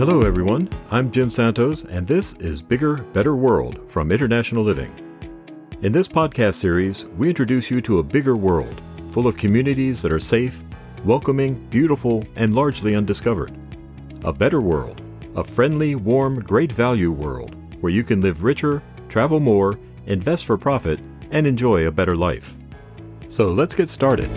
Hello, everyone. I'm Jim Santos, and this is Bigger, Better World from International Living. In this podcast series, we introduce you to a bigger world full of communities that are safe, welcoming, beautiful, and largely undiscovered. A better world, a friendly, warm, great value world where you can live richer, travel more, invest for profit, and enjoy a better life. So let's get started.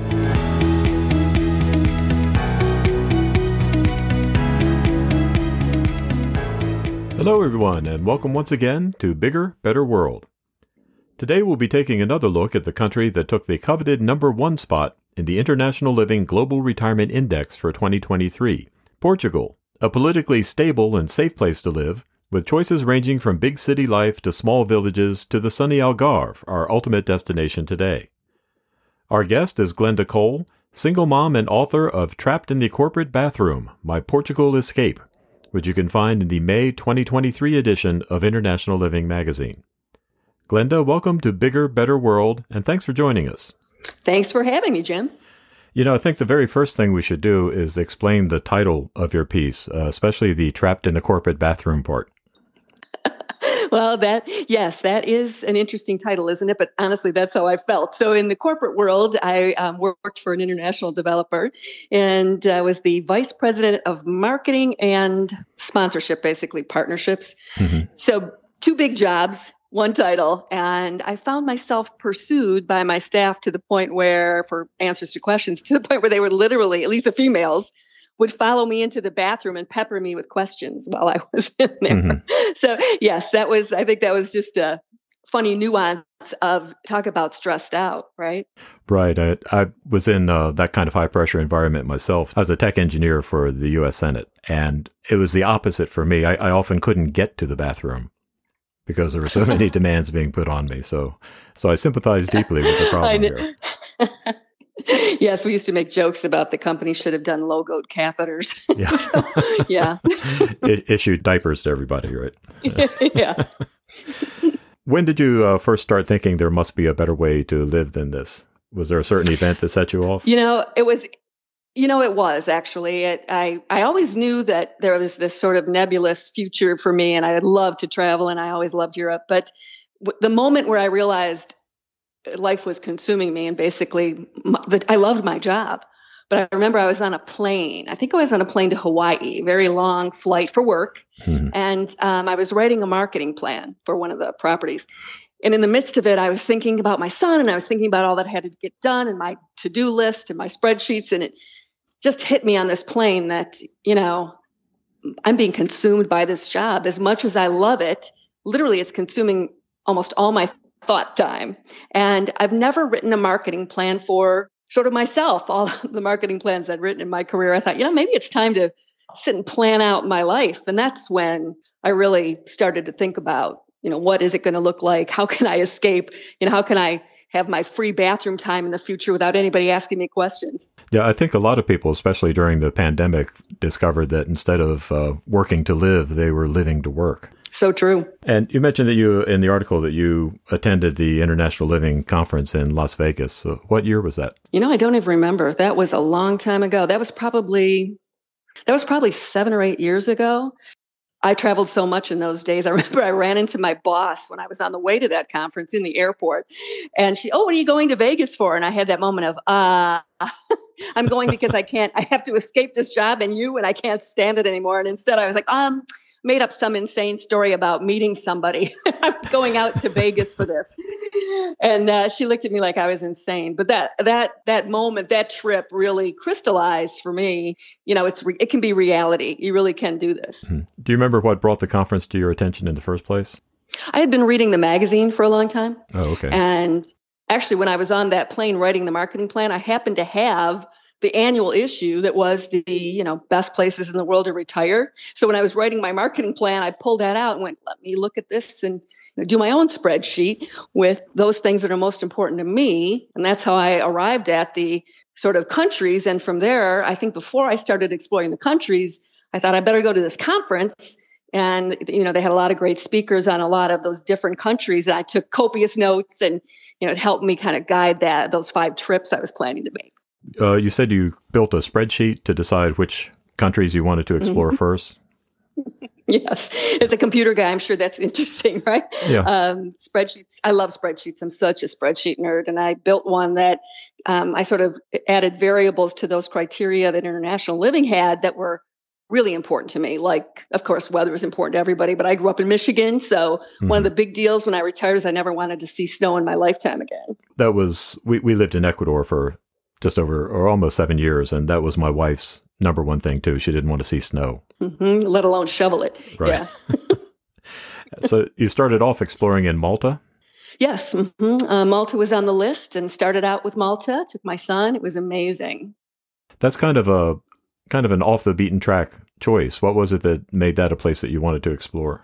Hello, everyone, and welcome once again to Bigger, Better World. Today we'll be taking another look at the country that took the coveted number one spot in the International Living Global Retirement Index for 2023 Portugal, a politically stable and safe place to live, with choices ranging from big city life to small villages to the sunny Algarve, our ultimate destination today. Our guest is Glenda Cole, single mom and author of Trapped in the Corporate Bathroom My Portugal Escape, which you can find in the May 2023 edition of International Living magazine. Glenda, welcome to Bigger, Better World, and thanks for joining us. Thanks for having me, Jim. You know, I think the very first thing we should do is explain the title of your piece, uh, especially the trapped in the corporate bathroom part. Well, that, yes, that is an interesting title, isn't it? But honestly, that's how I felt. So, in the corporate world, I um, worked for an international developer and uh, was the vice president of marketing and sponsorship, basically partnerships. Mm-hmm. So, two big jobs, one title. And I found myself pursued by my staff to the point where, for answers to questions, to the point where they were literally, at least the females, would follow me into the bathroom and pepper me with questions while I was in there. Mm-hmm. So, yes, that was, I think that was just a funny nuance of talk about stressed out, right? Right. I, I was in uh, that kind of high pressure environment myself. I was a tech engineer for the U.S. Senate, and it was the opposite for me. I, I often couldn't get to the bathroom because there were so many demands being put on me. So, so I sympathize deeply with the problem here. yes, we used to make jokes about the company should have done logoed catheters. Yeah. so, yeah. it issued diapers to everybody, right? yeah. when did you uh, first start thinking there must be a better way to live than this? Was there a certain event that set you off? You know, it was you know, it was actually. It, I I always knew that there was this sort of nebulous future for me, and I loved to travel, and I always loved Europe. But w- the moment where I realized life was consuming me, and basically, I loved my job. But I remember I was on a plane. I think I was on a plane to Hawaii, very long flight for work, mm-hmm. and um, I was writing a marketing plan for one of the properties. And in the midst of it, I was thinking about my son, and I was thinking about all that had to get done, and my to-do list, and my spreadsheets, and it just hit me on this plane that, you know, I'm being consumed by this job as much as I love it. Literally, it's consuming almost all my thought time. And I've never written a marketing plan for sort of myself. All the marketing plans I'd written in my career, I thought, you know, maybe it's time to sit and plan out my life. And that's when I really started to think about, you know, what is it going to look like? How can I escape? You know, how can I have my free bathroom time in the future without anybody asking me questions. Yeah, I think a lot of people, especially during the pandemic, discovered that instead of uh, working to live, they were living to work. So true. And you mentioned that you, in the article, that you attended the International Living Conference in Las Vegas. So what year was that? You know, I don't even remember. That was a long time ago. That was probably that was probably seven or eight years ago. I traveled so much in those days. I remember I ran into my boss when I was on the way to that conference in the airport. And she, Oh, what are you going to Vegas for? And I had that moment of, uh, I'm going because I can't, I have to escape this job and you, and I can't stand it anymore. And instead I was like, um, made up some insane story about meeting somebody. I was going out to Vegas for this. And uh, she looked at me like I was insane. But that that that moment, that trip, really crystallized for me. You know, it's re- it can be reality. You really can do this. Mm-hmm. Do you remember what brought the conference to your attention in the first place? I had been reading the magazine for a long time. Oh, okay. And actually, when I was on that plane writing the marketing plan, I happened to have the annual issue that was the you know best places in the world to retire. So when I was writing my marketing plan, I pulled that out and went, let me look at this and do my own spreadsheet with those things that are most important to me, and that's how I arrived at the sort of countries. And from there, I think before I started exploring the countries, I thought I better go to this conference and you know they had a lot of great speakers on a lot of those different countries and i took copious notes and you know it helped me kind of guide that those five trips i was planning to make uh, you said you built a spreadsheet to decide which countries you wanted to explore mm-hmm. first. yes, as a computer guy, I'm sure that's interesting, right? Yeah. Um, spreadsheets. I love spreadsheets. I'm such a spreadsheet nerd, and I built one that um, I sort of added variables to those criteria that International Living had that were really important to me. Like, of course, weather is important to everybody, but I grew up in Michigan. So mm-hmm. one of mm-hmm. the big deals when I retired is I never wanted to see snow in my lifetime again. That was, we, we lived in Ecuador for just over or almost seven years. And that was my wife's number one thing, too. She didn't want to see snow, mm-hmm, let alone shovel it. Right. Yeah. so you started off exploring in Malta? Yes. Mm-hmm. Uh, Malta was on the list and started out with Malta, took my son. It was amazing. That's kind of a kind of an off the beaten track choice. What was it that made that a place that you wanted to explore?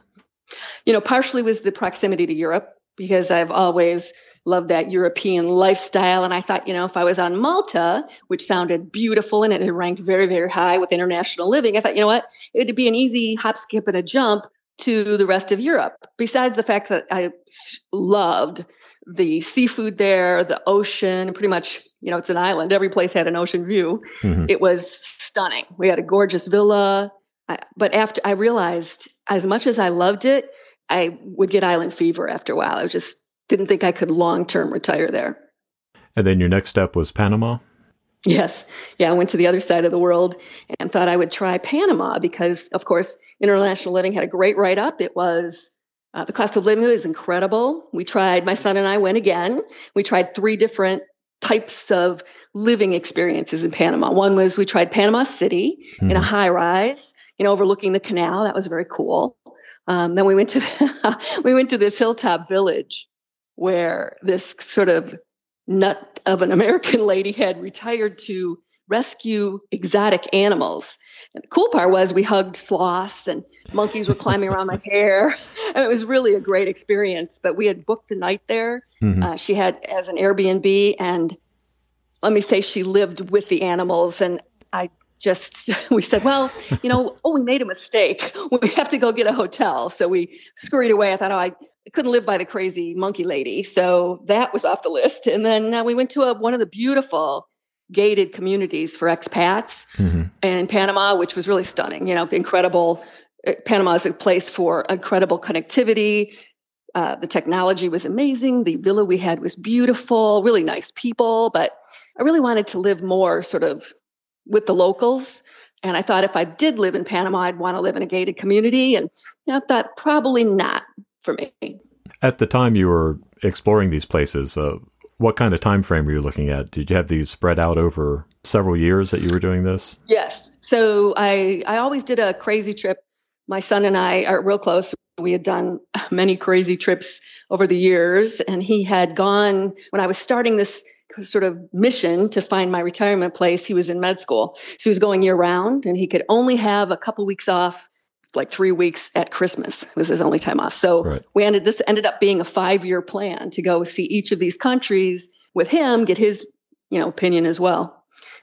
You know, partially was the proximity to Europe because I've always loved that European lifestyle. And I thought, you know, if I was on Malta, which sounded beautiful and it had ranked very, very high with international living, I thought, you know what, it would be an easy hop, skip, and a jump to the rest of Europe. Besides the fact that I loved the seafood there, the ocean, pretty much, you know, it's an island. Every place had an ocean view. Mm-hmm. It was stunning. We had a gorgeous villa. I, but after I realized, as much as I loved it, I would get island fever after a while. I was just didn't think I could long term retire there. And then your next step was Panama? Yes. Yeah, I went to the other side of the world and thought I would try Panama because, of course, International Living had a great write up. It was uh, the cost of living is incredible. We tried, my son and I went again. We tried three different types of living experiences in Panama. One was we tried Panama City mm-hmm. in a hmm. high rise, you know, overlooking the canal. That was very cool. Um, then we went to we went to this hilltop village where this sort of nut of an American lady had retired to rescue exotic animals. And the cool part was we hugged sloths and monkeys were climbing around my hair. And it was really a great experience. But we had booked the night there. Mm-hmm. Uh, she had as an Airbnb, and let me say she lived with the animals. And I just we said, well, you know, oh, we made a mistake. We have to go get a hotel. So we scurried away. I thought, oh, I couldn't live by the crazy monkey lady. So that was off the list. And then uh, we went to a, one of the beautiful gated communities for expats mm-hmm. in Panama, which was really stunning. You know, incredible. Uh, Panama is a place for incredible connectivity. Uh, the technology was amazing. The villa we had was beautiful, really nice people. But I really wanted to live more sort of with the locals. And I thought if I did live in Panama, I'd want to live in a gated community. And you know, I thought probably not for me. At the time you were exploring these places, uh, what kind of time frame were you looking at? Did you have these spread out over several years that you were doing this? Yes. So I I always did a crazy trip. My son and I are real close. We had done many crazy trips over the years, and he had gone when I was starting this sort of mission to find my retirement place. He was in med school, so he was going year round, and he could only have a couple weeks off like three weeks at Christmas was his only time off. So right. we ended this ended up being a five year plan to go see each of these countries with him, get his you know opinion as well.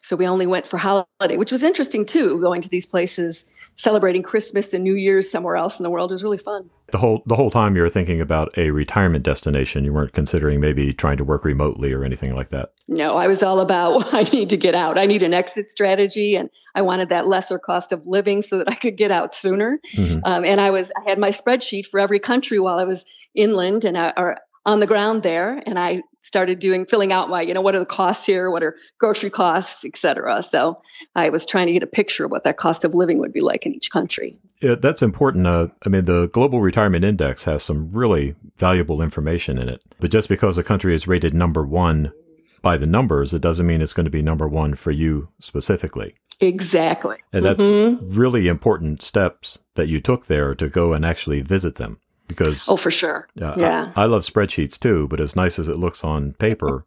So we only went for holiday, which was interesting too. Going to these places, celebrating Christmas and New Year's somewhere else in the world was really fun. The whole the whole time you were thinking about a retirement destination. You weren't considering maybe trying to work remotely or anything like that. No, I was all about I need to get out. I need an exit strategy, and I wanted that lesser cost of living so that I could get out sooner. Mm-hmm. Um, and I was I had my spreadsheet for every country while I was inland and I, or on the ground there, and I started doing filling out my you know what are the costs here? What are grocery costs etc so i was trying to get a picture of what that cost of living would be like in each country. Yeah, that's important uh, i mean the global retirement index has some really valuable information in it but just because a country is rated number one by the numbers it doesn't mean it's going to be number one for you specifically. Exactly. And that's mm-hmm. really important steps that you took there to go and actually visit them because oh for sure uh, yeah I, I, love spreadsheets too but as nice as it looks on paper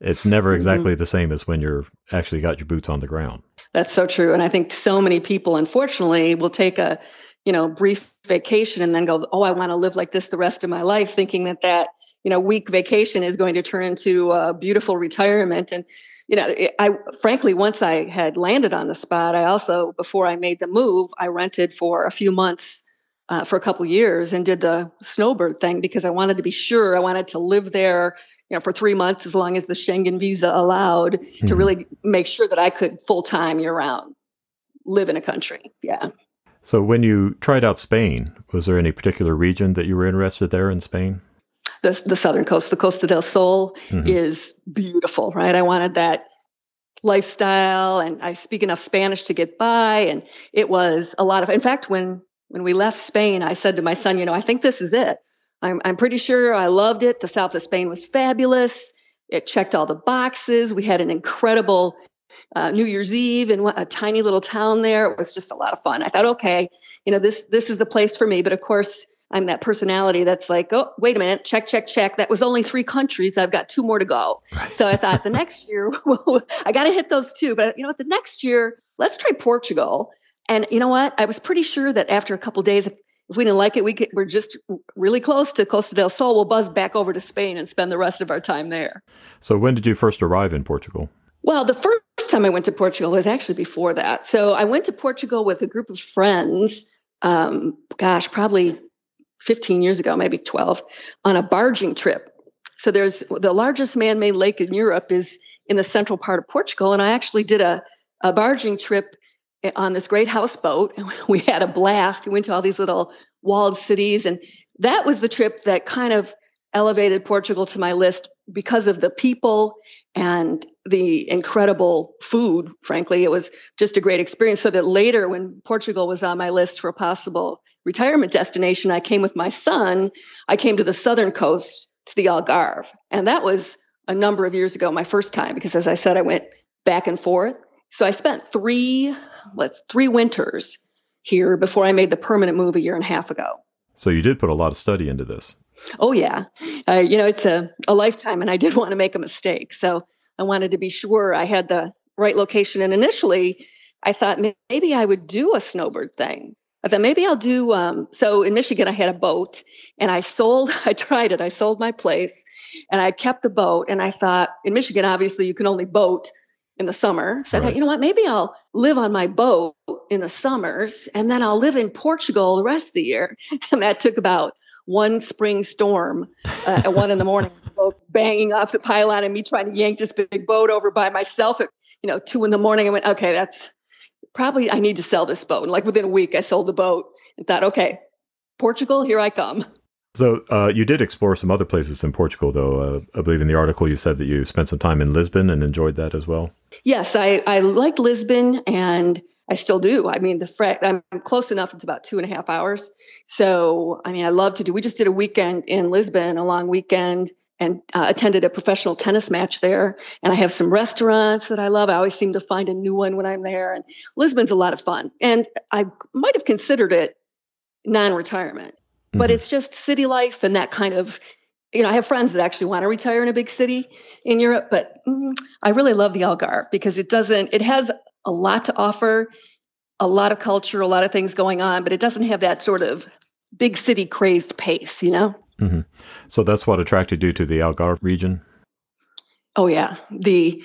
it's never mm-hmm. exactly mm-hmm. the same as when you're actually got your boots on the ground that's so true and i think so many people unfortunately will take a you know brief vacation and then go oh i want to live like this the rest of my life thinking that that you know week vacation is going to turn into a beautiful retirement and you know i frankly once i had landed on the spot i also before i made the move i rented for a few months uh, for a couple years and did the snowbird thing because I wanted to be sure I wanted to live there, you know, for three months as long as the Schengen visa allowed mm-hmm. to really make sure that I could full time year round live in a country. Yeah. So, when you tried out Spain, was there any particular region that you were interested there in Spain? The, the southern coast, the Costa del Sol, mm-hmm. is beautiful, right? I wanted that lifestyle, and I speak enough Spanish to get by, and it was a lot of. In fact, when when we left Spain, I said to my son, you know, I think this is it. I'm, I'm pretty sure I loved it. The south of Spain was fabulous. It checked all the boxes. We had an incredible uh, New Year's Eve in a tiny little town there. It was just a lot of fun. I thought, okay, you know, this this is the place for me. But of course, I'm that personality that's like, oh, wait a minute, check, check, check. That was only three countries. I've got two more to go. Right. So I thought the next year, I got to hit those two. But you know what? The next year, let's try Portugal. And you know what? I was pretty sure that after a couple days, if, if we didn't like it, we could, we're just really close to Costa del Sol. We'll buzz back over to Spain and spend the rest of our time there. So when did you first arrive in Portugal? Well, the first time I went to Portugal was actually before that. So I went to Portugal with a group of friends. Um, gosh, probably 15 years ago, maybe 12, on a barging trip. So there's the largest man-made lake in Europe is in the central part of Portugal, and I actually did a, a barging trip on this great houseboat. We had a blast. We went to all these little walled cities. And that was the trip that kind of elevated Portugal to my list because of the people and the incredible food. Frankly, it was just a great experience. So that later, when Portugal was on my list for a possible retirement destination, I came with my son. I came to the southern coast to the Algarve. And that was a number of years ago, my first time, because as I said, I went back and forth. So I spent three let's three winters here before I made the permanent move a year and a half ago. So you did put a lot of study into this. Oh yeah, uh, you know it's a, a lifetime, and I did want to make a mistake, so I wanted to be sure I had the right location. And initially, I thought maybe I would do a snowbird thing. I thought maybe I'll do. Um, so in Michigan, I had a boat, and I sold. I tried it. I sold my place, and I kept the boat. And I thought in Michigan, obviously, you can only boat in the summer. So right. I thought, you know what, maybe I'll live on my boat in the summers and then I'll live in Portugal the rest of the year. And that took about one spring storm uh, at one in the morning, boat banging off the pylon and me trying to yank this big boat over by myself at, you know, two in the morning. I went, okay, that's probably, I need to sell this boat. And like within a week, I sold the boat and thought, okay, Portugal, here I come. So uh, you did explore some other places in Portugal, though. Uh, I believe in the article you said that you spent some time in Lisbon and enjoyed that as well. Yes, I, I like Lisbon, and I still do. I mean, the I'm close enough; it's about two and a half hours. So, I mean, I love to do. We just did a weekend in Lisbon, a long weekend, and uh, attended a professional tennis match there. And I have some restaurants that I love. I always seem to find a new one when I'm there. And Lisbon's a lot of fun. And I might have considered it non-retirement but mm-hmm. it's just city life and that kind of you know i have friends that actually want to retire in a big city in europe but mm, i really love the algarve because it doesn't it has a lot to offer a lot of culture a lot of things going on but it doesn't have that sort of big city crazed pace you know mm-hmm. so that's what attracted you to the algarve region oh yeah the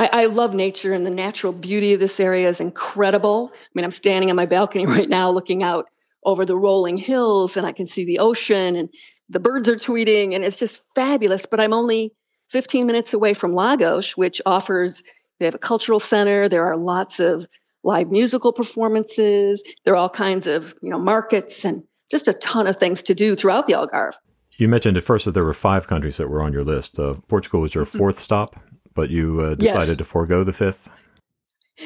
I, I, love nature and the natural beauty of this area is incredible. I mean, I'm standing on my balcony right now looking out over the rolling hills and I can see the ocean and the birds are tweeting and it's just fabulous. But I'm only 15 minutes away from Lagos, which offers, they have a cultural center. There are lots of live musical performances. There are all kinds of, you know, markets and just a ton of things to do throughout the Algarve. You mentioned at first that there were five countries that were on your list. Uh, Portugal was your mm-hmm. fourth stop, but you uh, decided yes. to forego the fifth.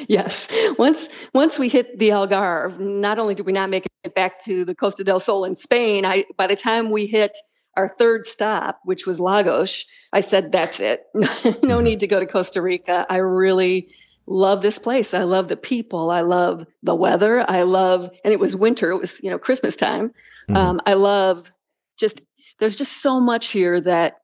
Yes. Once once we hit the Algarve, not only did we not make it back to the Costa del Sol in Spain, I by the time we hit our third stop, which was Lagos, I said, that's it. no mm-hmm. need to go to Costa Rica. I really love this place. I love the people. I love the weather. I love, and it was winter. It was, you know, Christmas time. Mm-hmm. Um, I love just, there's just so much here that,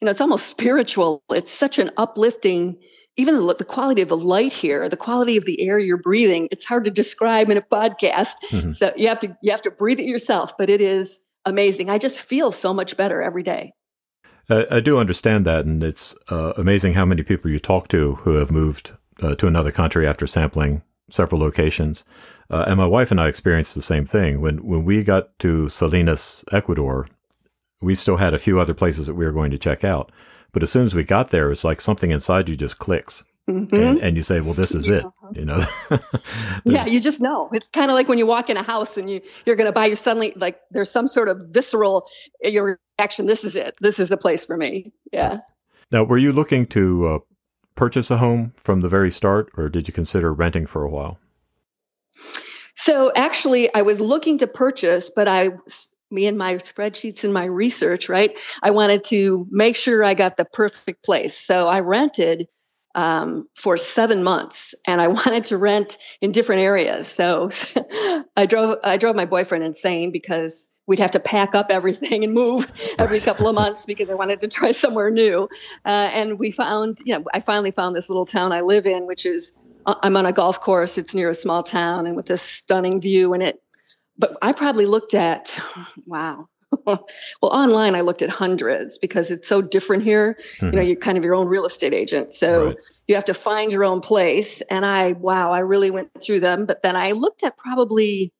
you know, it's almost spiritual. It's such an uplifting even the, the, quality of the light here, the quality of the air you're breathing, it's hard to describe in a podcast. Mm-hmm. So you have to you have to breathe it yourself, but it is amazing. I just feel so much better every day. Uh, I do understand that, and it's uh, amazing how many people you talk to who have moved uh, to another country after sampling several locations. Uh, and my wife and I experienced the same thing when when we got to Salinas, Ecuador. We still had a few other places that we were going to check out, but as soon as we got there, it's like something inside you just clicks. Mm-hmm. And, and, you say, well, this is it, you know? yeah, you just know. It's kind of like when you walk in a house and you, you're going to buy, you suddenly, like, there's some sort of visceral your reaction. This is it. This is the place for me. Yeah. Now, were you looking to uh, purchase a home from the very start, or did you consider renting for a while? So actually, I was looking to purchase, but I, me and my spreadsheets and my research, right? I wanted to make sure I got the perfect place. So I rented um, for seven months, and I wanted to rent in different areas. So I drove I drove my boyfriend insane because we'd have to pack up everything and move every couple of months because I wanted to try somewhere new. Uh, and we found, you know, I finally found this little town I live in, which is uh, I'm on a golf course. It's near a small town and with this stunning view and it. But I probably looked at, wow. well, online I looked at hundreds because it's so different here. Mm-hmm. You know, mm-hmm. you're kind of your own real estate agent. So right. you have to find your own place. And I, wow, I really went through them. But then I looked at probably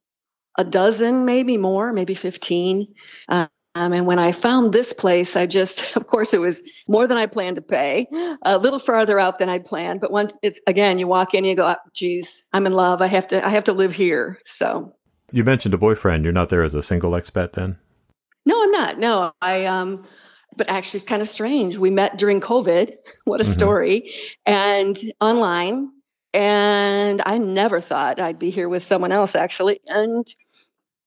a dozen, maybe more, maybe 15. Um, and when I found this place, I just, of course, it was more than I planned to pay, a little farther out than I'd planned. But once it's again, you walk in, you go, oh, geez, I'm in love. I have to, I have to live here. So you mentioned a boyfriend. You're not there as a single expat then? No, I'm not. No, I, um, but actually it's kind of strange. We met during COVID. What a mm-hmm. story. And online and I never thought I'd be here with someone else, actually. And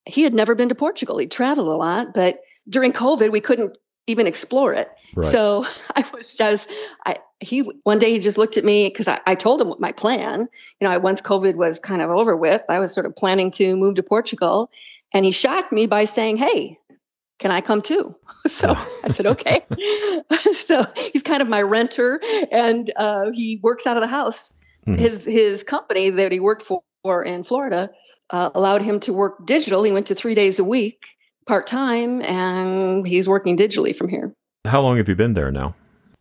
he had never been to Portugal. He'd traveled a lot, but during COVID, we couldn't even explore it. Right. So I was just, I, he, one day he just looked at me because I, I told him what my plan, you know, I, once COVID was kind of over with, I was sort of planning to move to Portugal. And he shocked me by saying, Hey, can I come too? So I said, okay. so he's kind of my renter and uh, he works out of the house Mm-hmm. His his company that he worked for in Florida uh, allowed him to work digital. He went to three days a week, part time, and he's working digitally from here. How long have you been there now?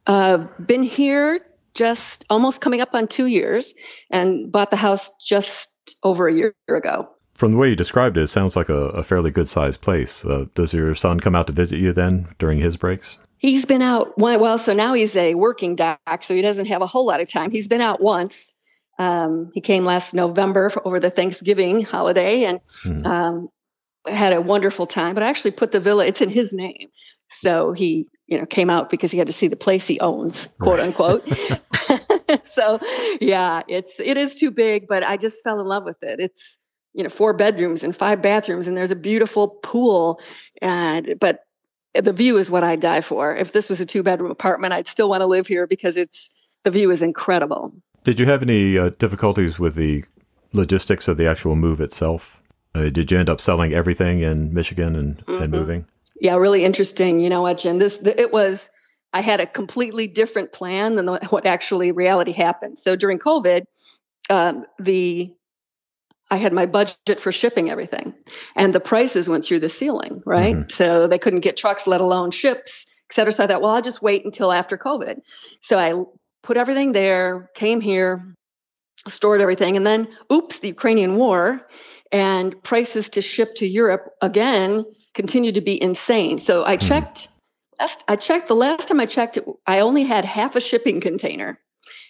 Uh, been here just almost coming up on two years, and bought the house just over a year ago. From the way you described it, it sounds like a, a fairly good sized place. Uh, does your son come out to visit you then during his breaks? He's been out. Well, so now he's a working doc, so he doesn't have a whole lot of time. He's been out once, um, he came last November over the Thanksgiving holiday and mm. um, had a wonderful time. But I actually put the villa; it's in his name, so he you know came out because he had to see the place he owns, quote unquote. so yeah, it's it is too big, but I just fell in love with it. It's you know four bedrooms and five bathrooms, and there's a beautiful pool, and but the view is what I die for. If this was a two bedroom apartment, I'd still want to live here because it's the view is incredible. Did you have any uh, difficulties with the logistics of the actual move itself? Uh, did you end up selling everything in Michigan and, mm-hmm. and moving? Yeah, really interesting. You know what, Jim? This it was. I had a completely different plan than what actually reality happened. So during COVID, um, the I had my budget for shipping everything, and the prices went through the ceiling. Right, mm-hmm. so they couldn't get trucks, let alone ships, et cetera. So I thought, well, I'll just wait until after COVID. So I put everything there, came here, stored everything, and then oops, the Ukrainian war and prices to ship to Europe again continue to be insane. So I hmm. checked last I checked the last time I checked it, I only had half a shipping container.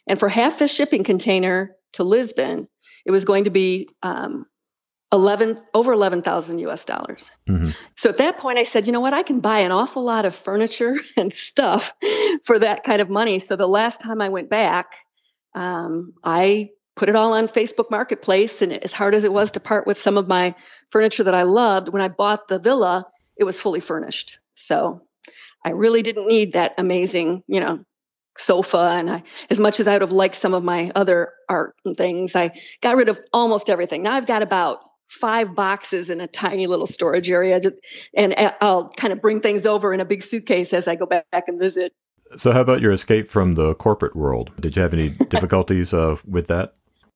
And for half the shipping container to Lisbon, it was going to be um, 11 over 11,000 US dollars. Mm-hmm. So at that point I said, you know what, I can buy an awful lot of furniture and stuff for that kind of money. So the last time I went back, um, I put it all on Facebook Marketplace. And as hard as it was to part with some of my furniture that I loved, when I bought the villa, it was fully furnished. So I really didn't need that amazing, you know, sofa and I, as much as I would have liked some of my other art and things, I got rid of almost everything. Now I've got about five boxes in a tiny little storage area and i'll kind of bring things over in a big suitcase as i go back and visit so how about your escape from the corporate world did you have any difficulties uh, with that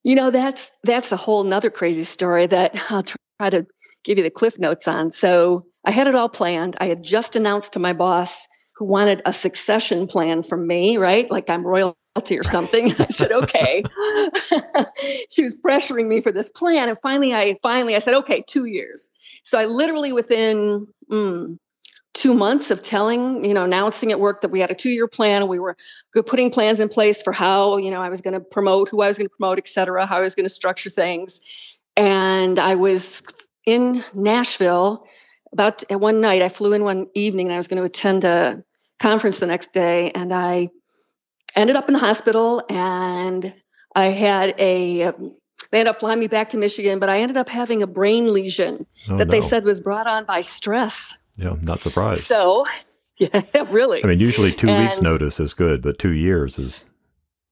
you know that's that's a whole nother crazy story that i'll try to give you the cliff notes on so i had it all planned i had just announced to my boss who wanted a succession plan from me right like i'm royalty or something. I said, okay. she was pressuring me for this plan. And finally, I finally I said, okay, two years. So I literally within mm, two months of telling, you know, announcing at work that we had a two year plan. We were putting plans in place for how, you know, I was going to promote, who I was going to promote, et cetera, how I was going to structure things. And I was in Nashville about one night. I flew in one evening and I was going to attend a conference the next day. And I ended up in the hospital and I had a, um, they ended up flying me back to Michigan, but I ended up having a brain lesion oh, that no. they said was brought on by stress. Yeah, I'm not surprised. So, yeah, really. I mean, usually two and, weeks notice is good, but two years is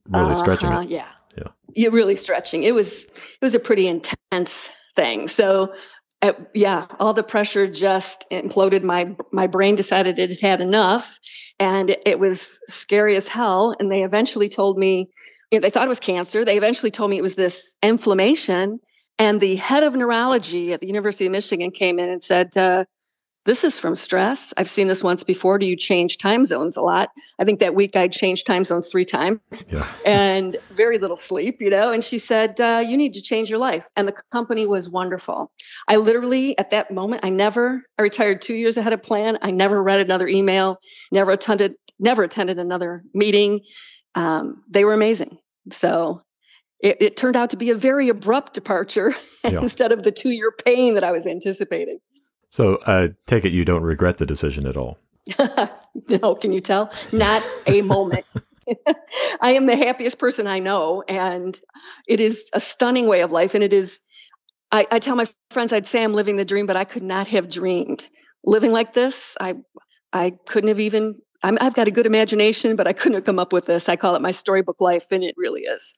really uh, stretching it. Yeah. Yeah. You're really stretching. It was it was a pretty intense thing. So, uh, yeah, all the pressure just imploded. My my brain decided it had enough, and it, it was scary as hell. And they eventually told me you know, they thought it was cancer. They eventually told me it was this inflammation. And the head of neurology at the University of Michigan came in and said, uh, this is from stress. I've seen this once before. Do you change time zones a lot? I think that week I changed time zones three times yeah. and very little sleep, you know. And she said, uh, You need to change your life. And the company was wonderful. I literally, at that moment, I never, I retired two years ahead of plan. I never read another email, never attended, never attended another meeting. Um, they were amazing. So it, it, turned out to be a very abrupt departure yeah. instead of the two year pain that I was anticipating. So I take it you don't regret the decision at all. no, can you tell? Not a moment. I am the happiest person I know, and it is a stunning way of life. And it is, I, I tell my friends, I'd say I'm living the dream, but I could not have dreamed living like this. I, I couldn't have even. i have got a good imagination, but I couldn't have come up with this. I call it my storybook life, and it really is.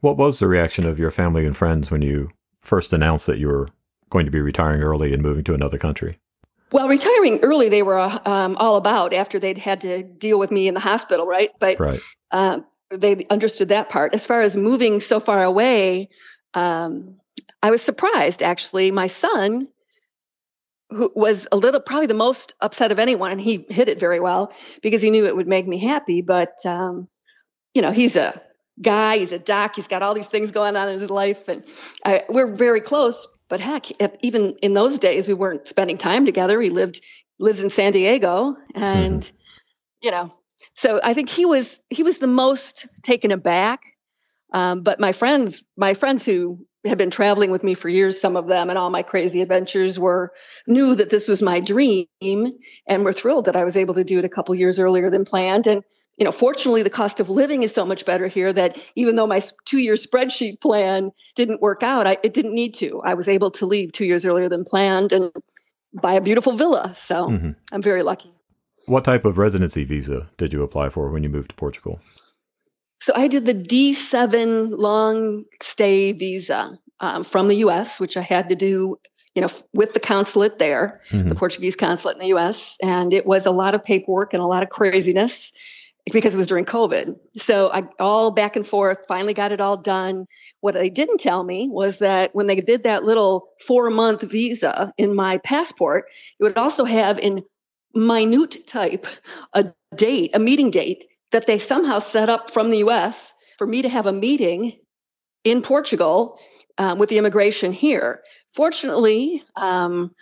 What was the reaction of your family and friends when you first announced that you were going to be retiring early and moving to another country? Well, retiring early, they were um, all about after they'd had to deal with me in the hospital, right? But right. Uh, they understood that part. As far as moving so far away, um, I was surprised actually. My son, who was a little, probably the most upset of anyone, and he hit it very well because he knew it would make me happy. But, um, you know, he's a guy, he's a doc, he's got all these things going on in his life, and I, we're very close. But heck, even in those days, we weren't spending time together. He lived lives in San Diego, and mm-hmm. you know, so I think he was he was the most taken aback. Um, but my friends, my friends who had been traveling with me for years, some of them, and all my crazy adventures were knew that this was my dream, and were thrilled that I was able to do it a couple years earlier than planned. And you know, fortunately, the cost of living is so much better here that even though my two year spreadsheet plan didn't work out, I, it didn't need to. I was able to leave two years earlier than planned and buy a beautiful villa. So mm-hmm. I'm very lucky. What type of residency visa did you apply for when you moved to Portugal? So I did the D7 long stay visa um, from the US, which I had to do you know, with the consulate there, mm-hmm. the Portuguese consulate in the US. And it was a lot of paperwork and a lot of craziness because it was during COVID. So I all back and forth, finally got it all done. What they didn't tell me was that when they did that little four month visa in my passport, it would also have in minute type a date, a meeting date that they somehow set up from the US for me to have a meeting in Portugal um, with the immigration here. Fortunately, um,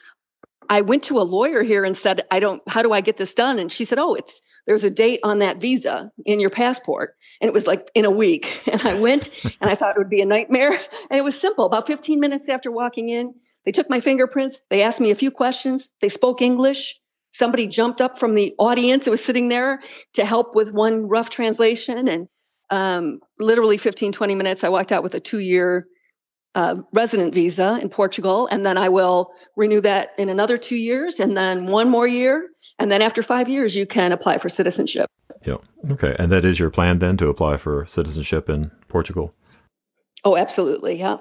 I went to a lawyer here and said, I don't, how do I get this done? And she said, Oh, it's, there's a date on that visa in your passport. And it was like in a week. And I went and I thought it would be a nightmare. And it was simple. About 15 minutes after walking in, they took my fingerprints. They asked me a few questions. They spoke English. Somebody jumped up from the audience that was sitting there to help with one rough translation. And um, literally 15, 20 minutes, I walked out with a two year uh, resident visa in Portugal, and then I will renew that in another two years, and then one more year, and then after five years, you can apply for citizenship. Yeah. Okay. And that is your plan then to apply for citizenship in Portugal? Oh, absolutely. Yeah.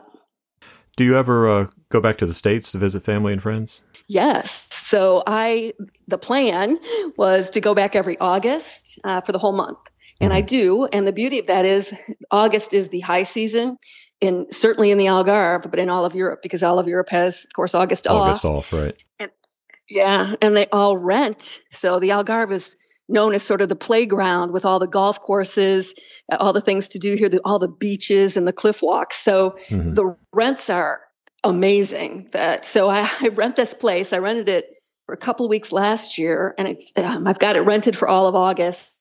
Do you ever uh, go back to the states to visit family and friends? Yes. So I, the plan was to go back every August uh, for the whole month, and mm-hmm. I do. And the beauty of that is August is the high season in certainly in the Algarve, but in all of Europe because all of Europe has, of course, August, August off. August off, right? And, yeah, and they all rent. So the Algarve is known as sort of the playground with all the golf courses, all the things to do here, the, all the beaches and the cliff walks. So mm-hmm. the rents are amazing. That so I, I rent this place. I rented it for a couple of weeks last year, and it's um, I've got it rented for all of August,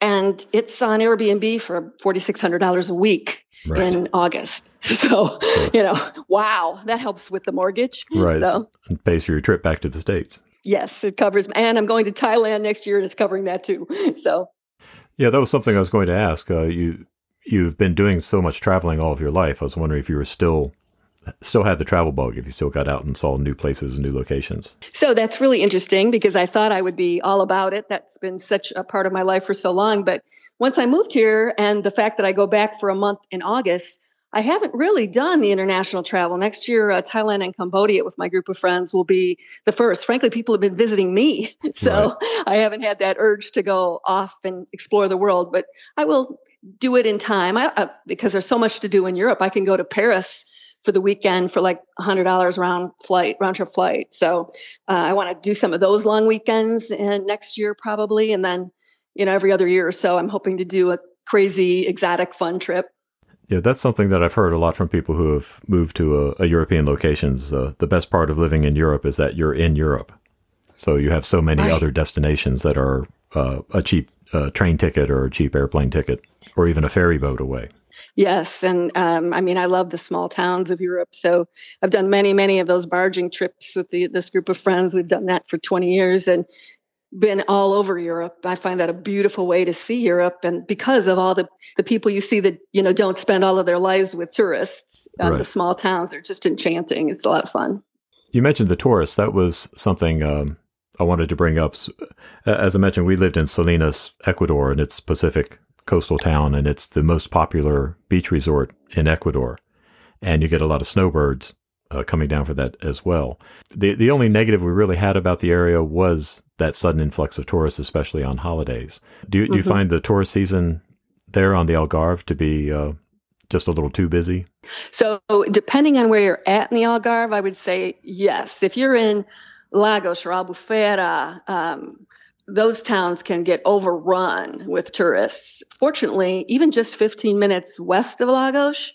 and it's on Airbnb for forty six hundred dollars a week right. in August. So, so, you know, wow, that helps with the mortgage. Right. So it pays for your trip back to the states. Yes, it covers, and I'm going to Thailand next year, and it's covering that too. So. Yeah, that was something I was going to ask. Uh, you you've been doing so much traveling all of your life. I was wondering if you were still still had the travel bug if you still got out and saw new places and new locations. So that's really interesting because I thought I would be all about it. That's been such a part of my life for so long. But once I moved here and the fact that I go back for a month in August, I haven't really done the international travel. Next year, uh, Thailand and Cambodia with my group of friends will be the first. Frankly, people have been visiting me. So right. I haven't had that urge to go off and explore the world, but I will do it in time I, uh, because there's so much to do in Europe. I can go to Paris for the weekend for like $100 round flight, round trip flight. So uh, I want to do some of those long weekends and next year probably. And then, you know, every other year or so, I'm hoping to do a crazy, exotic, fun trip. Yeah, that's something that I've heard a lot from people who have moved to a, a European locations. Uh, the best part of living in Europe is that you're in Europe. So you have so many right. other destinations that are uh, a cheap uh, train ticket or a cheap airplane ticket or even a ferry boat away. Yes, and um, I mean I love the small towns of Europe. So I've done many, many of those barging trips with the, this group of friends. We've done that for 20 years and been all over Europe. I find that a beautiful way to see Europe, and because of all the the people you see that you know don't spend all of their lives with tourists, um, right. the small towns, they're just enchanting. It's a lot of fun. You mentioned the tourists. That was something. Um, I wanted to bring up. As I mentioned, we lived in Salinas, Ecuador, and it's Pacific coastal town, and it's the most popular beach resort in Ecuador. And you get a lot of snowbirds uh, coming down for that as well. The the only negative we really had about the area was that sudden influx of tourists, especially on holidays. Do, mm-hmm. you find the tourist season there on the Algarve to be uh, just a little too busy? So, depending on where you're at in the Algarve, I would say yes. If you're in Lagos or Albufeira, um, those towns can get overrun with tourists. Fortunately, even just 15 minutes west of Lagos,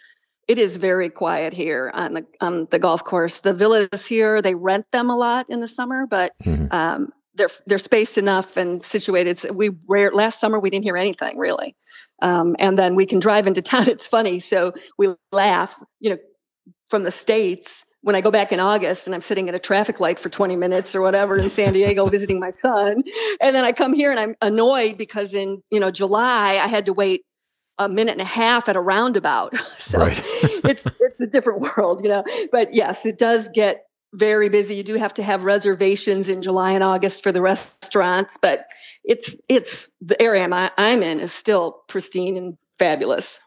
it is very quiet here on the on the golf course. The villas here, they rent them a lot in the summer, but mm-hmm. um, they're they're spaced enough and situated. We rare, last summer we didn't hear anything really, um, and then we can drive into town. It's funny, so we laugh, you know, from the states when I go back in August and I'm sitting at a traffic light for 20 minutes or whatever in San Diego visiting my son, and then I come here and I'm annoyed because in you know July I had to wait a minute and a half at a roundabout. So right. it's it's a different world, you know. But yes, it does get very busy. You do have to have reservations in July and August for the restaurants, but it's it's the area I'm, I'm in is still pristine and fabulous.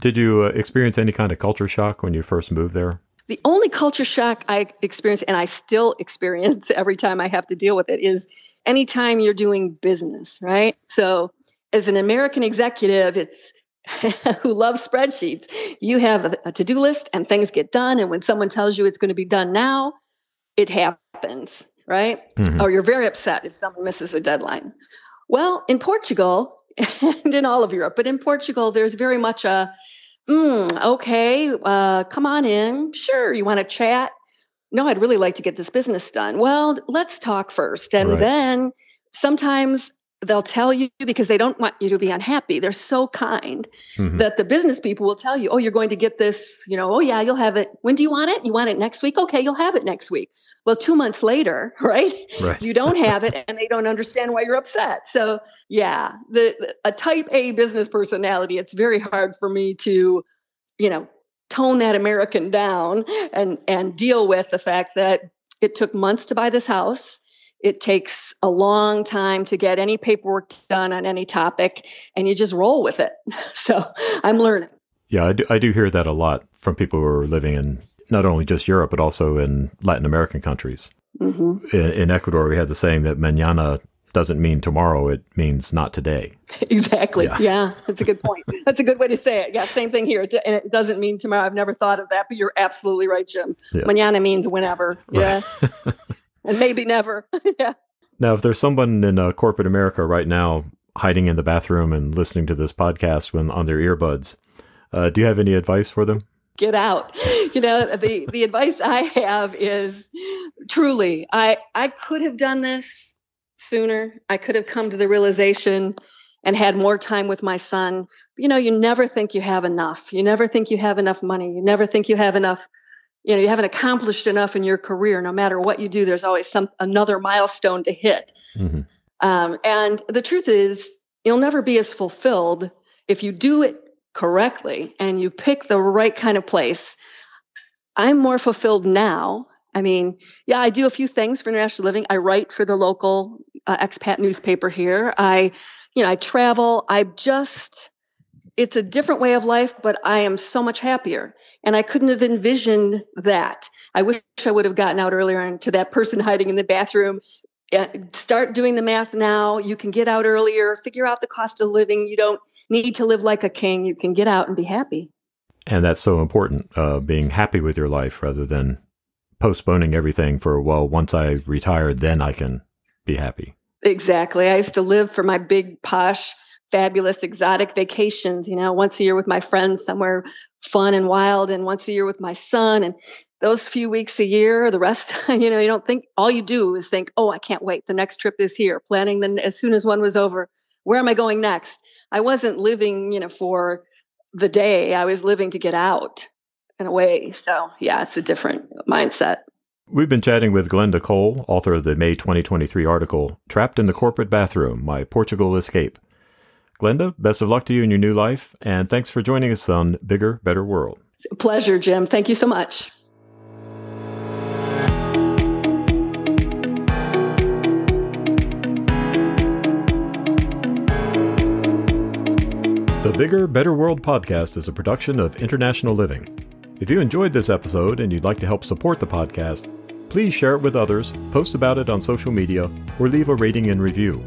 Did you uh, experience any kind of culture shock when you first moved there? The only culture shock I experience, and I still experience every time I have to deal with it, is anytime you're doing business, right? So, as an American executive, it's who loves spreadsheets. You have a, a to do list and things get done. And when someone tells you it's going to be done now, it happens, right? Mm-hmm. Or you're very upset if someone misses a deadline. Well, in Portugal and in all of Europe, but in Portugal, there's very much a, mm, okay, uh, come on in. Sure, you want to chat? No, I'd really like to get this business done. Well, let's talk first. And right. then sometimes they'll tell you because they don't want you to be unhappy. They're so kind mm-hmm. that the business people will tell you, "Oh, you're going to get this, you know, oh yeah, you'll have it. When do you want it? You want it next week? Okay, you'll have it next week." Well, 2 months later, right? right. You don't have it and they don't understand why you're upset. So, yeah, the, the a type A business personality, it's very hard for me to, you know, tone that American down and and deal with the fact that it took months to buy this house it takes a long time to get any paperwork done on any topic, and you just roll with it. So I'm learning. Yeah, I do, I do hear that a lot from people who are living in not only just Europe, but also in Latin American countries. Mm-hmm. In, in, Ecuador, we had the saying that mañana doesn't mean tomorrow, it means not today. Exactly. Yeah. yeah, that's a good point. That's a good way to say it. Yeah, same thing here. It, it doesn't mean tomorrow. I've never thought of that, but you're absolutely right, Jim. Yeah. Mañana means whenever. Yeah. And maybe never. yeah. Now, if there's someone in uh, corporate America right now hiding in the bathroom and listening to this podcast when on their earbuds, uh, do you have any advice for them? get out. You know, the the advice I have is truly, I I could have done this sooner. I could have come to the realization and had more time with my son. You know, you never think you have enough. You never think you have enough money. You never think you have enough you know you haven't accomplished enough in your career no matter what you do there's always some another milestone to hit. Mm-hmm. um, and the truth is you'll never be as fulfilled if you do it correctly and you pick the right kind of place. I'm more fulfilled now. I mean yeah i do a few things for international living. I write for the local uh, expat newspaper here. I you know i travel. I just it's a different way of life but i am so much happier and I couldn't have envisioned that. I wish I would have gotten out earlier and to that person hiding in the bathroom. Start doing the math now. You can get out earlier, figure out the cost of living. You don't need to live like a king. You can get out and be happy. And that's so important, uh, being happy with your life rather than postponing everything for, well, once I retire, then I can be happy. Exactly. I used to live for my big, posh, fabulous, exotic vacations, you know, once a year with my friends somewhere fun and wild and once a year with my son and those few weeks a year the rest you know you don't think all you do is think oh i can't wait the next trip is here planning then as soon as one was over. Where am i going next? I wasn't living you know for the day i was living to get out in a way. So yeah it's a different mindset. We've been chatting with Glenda Cole, author of the May 2023 article, Trapped in the Corporate Bathroom My Portugal Escape. Glenda, best of luck to you in your new life, and thanks for joining us on Bigger, Better World. Pleasure, Jim. Thank you so much. The Bigger, Better World podcast is a production of International Living. If you enjoyed this episode and you'd like to help support the podcast, please share it with others, post about it on social media, or leave a rating and review.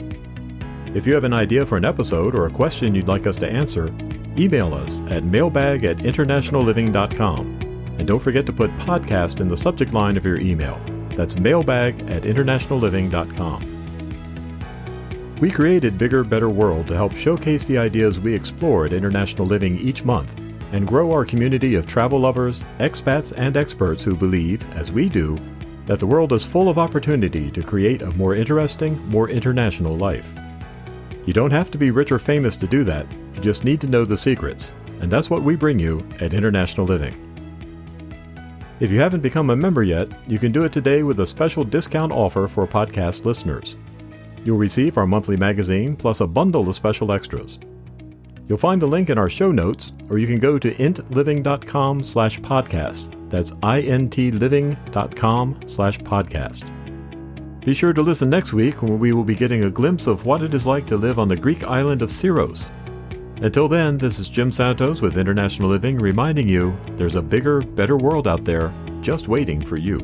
If you have an idea for an episode or a question you'd like us to answer, email us at mailbag at internationalliving.com. And don't forget to put podcast in the subject line of your email. That's mailbag at internationalliving.com. We created Bigger, Better World to help showcase the ideas we explore at International Living each month and grow our community of travel lovers, expats, and experts who believe, as we do, that the world is full of opportunity to create a more interesting, more international life. You don't have to be rich or famous to do that, you just need to know the secrets, and that's what we bring you at International Living. If you haven't become a member yet, you can do it today with a special discount offer for podcast listeners. You'll receive our monthly magazine plus a bundle of special extras. You'll find the link in our show notes, or you can go to intliving.com slash podcast. That's intliving.com slash podcast. Be sure to listen next week when we will be getting a glimpse of what it is like to live on the Greek island of Syros. Until then, this is Jim Santos with International Living reminding you there's a bigger, better world out there just waiting for you.